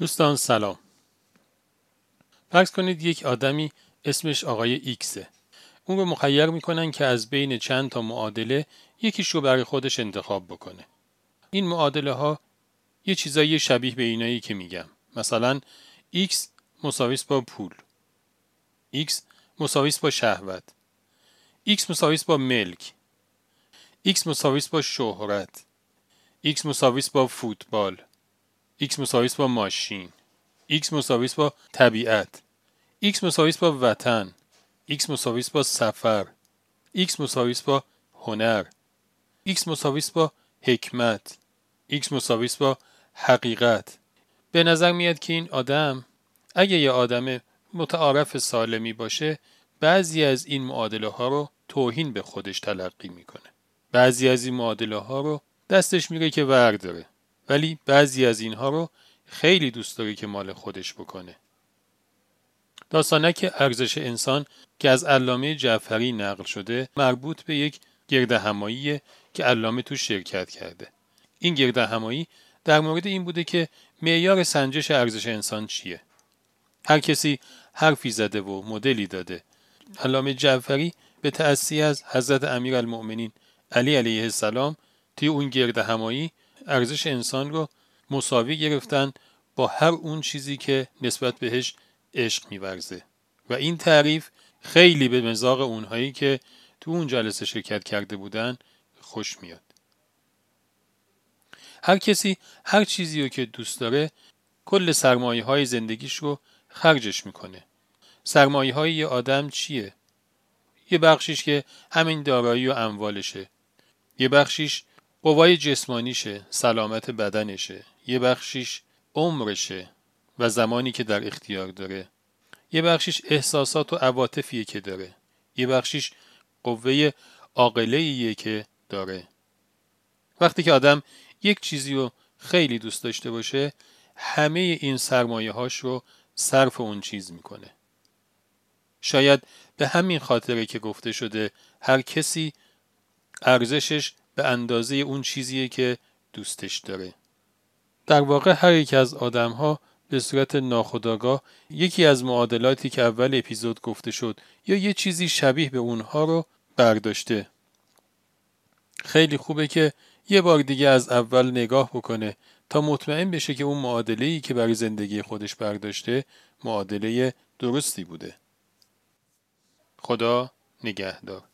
دوستان سلام. فرض کنید یک آدمی اسمش آقای ایکسه اون رو مخیر می‌کنن که از بین چند تا معادله یکیش رو برای خودش انتخاب بکنه. این معادله ها یه چیزایی شبیه به اینایی که میگم. مثلا x مساویس با پول. x مساویس با شهوت. x مساویس با ملک. x مساویس با شهرت. x مساویس با فوتبال. X مساویس با ماشین. X مساویس با طبیعت. X مساویس با وطن. X مساویس با سفر. X مساویس با هنر. X مساویس با حکمت. X مساویس با حقیقت. به نظر میاد که این آدم اگه یه آدم متعارف سالمی باشه بعضی از این معادله ها رو توهین به خودش تلقی می‌کنه. بعضی از این معادله ها رو دستش میگه که ورداره. ولی بعضی از اینها رو خیلی دوست داره که مال خودش بکنه. داستانک ارزش انسان که از علامه جعفری نقل شده مربوط به یک گرد همایی که علامه تو شرکت کرده. این گرد همایی در مورد این بوده که معیار سنجش ارزش انسان چیه. هر کسی حرفی زده و مدلی داده. علامه جعفری به تأسی از حضرت امیر المؤمنین علی علیه السلام توی اون گرد همایی ارزش انسان رو مساوی گرفتن با هر اون چیزی که نسبت بهش عشق میورزه. و این تعریف خیلی به مزاق اونهایی که تو اون جلسه شرکت کرده بودن خوش میاد. هر کسی هر چیزی رو که دوست داره کل سرمایه های زندگیش رو خرجش می‌کنه. سرمایه های یه آدم چیه؟ یه بخشیش که همین دارایی و اموالشه. یه بخشیش قوای جسمانیشه سلامت بدنشه یه بخشیش عمرشه و زمانی که در اختیار داره. یه بخشیش احساسات و عواطفیه که داره. یه بخشیش قوه عاقله که داره. وقتی که آدم یک چیزی رو خیلی دوست داشته باشه همه این سرمایه هاش رو صرف اون چیز می‌کنه. شاید به همین خاطره که گفته شده هر کسی ارزشش به اندازه اون چیزیه که دوستش داره. در واقع هر یک از آدم ها به صورت ناخودآگاه یکی از معادلاتی که اول اپیزود گفته شد یا یه چیزی شبیه به اونها رو برداشته. خیلی خوبه که یه بار دیگه از اول نگاه بکنه تا مطمئن بشه که اون معادله ای که برای زندگی خودش برداشته معادله درستی بوده. خدا نگهدار.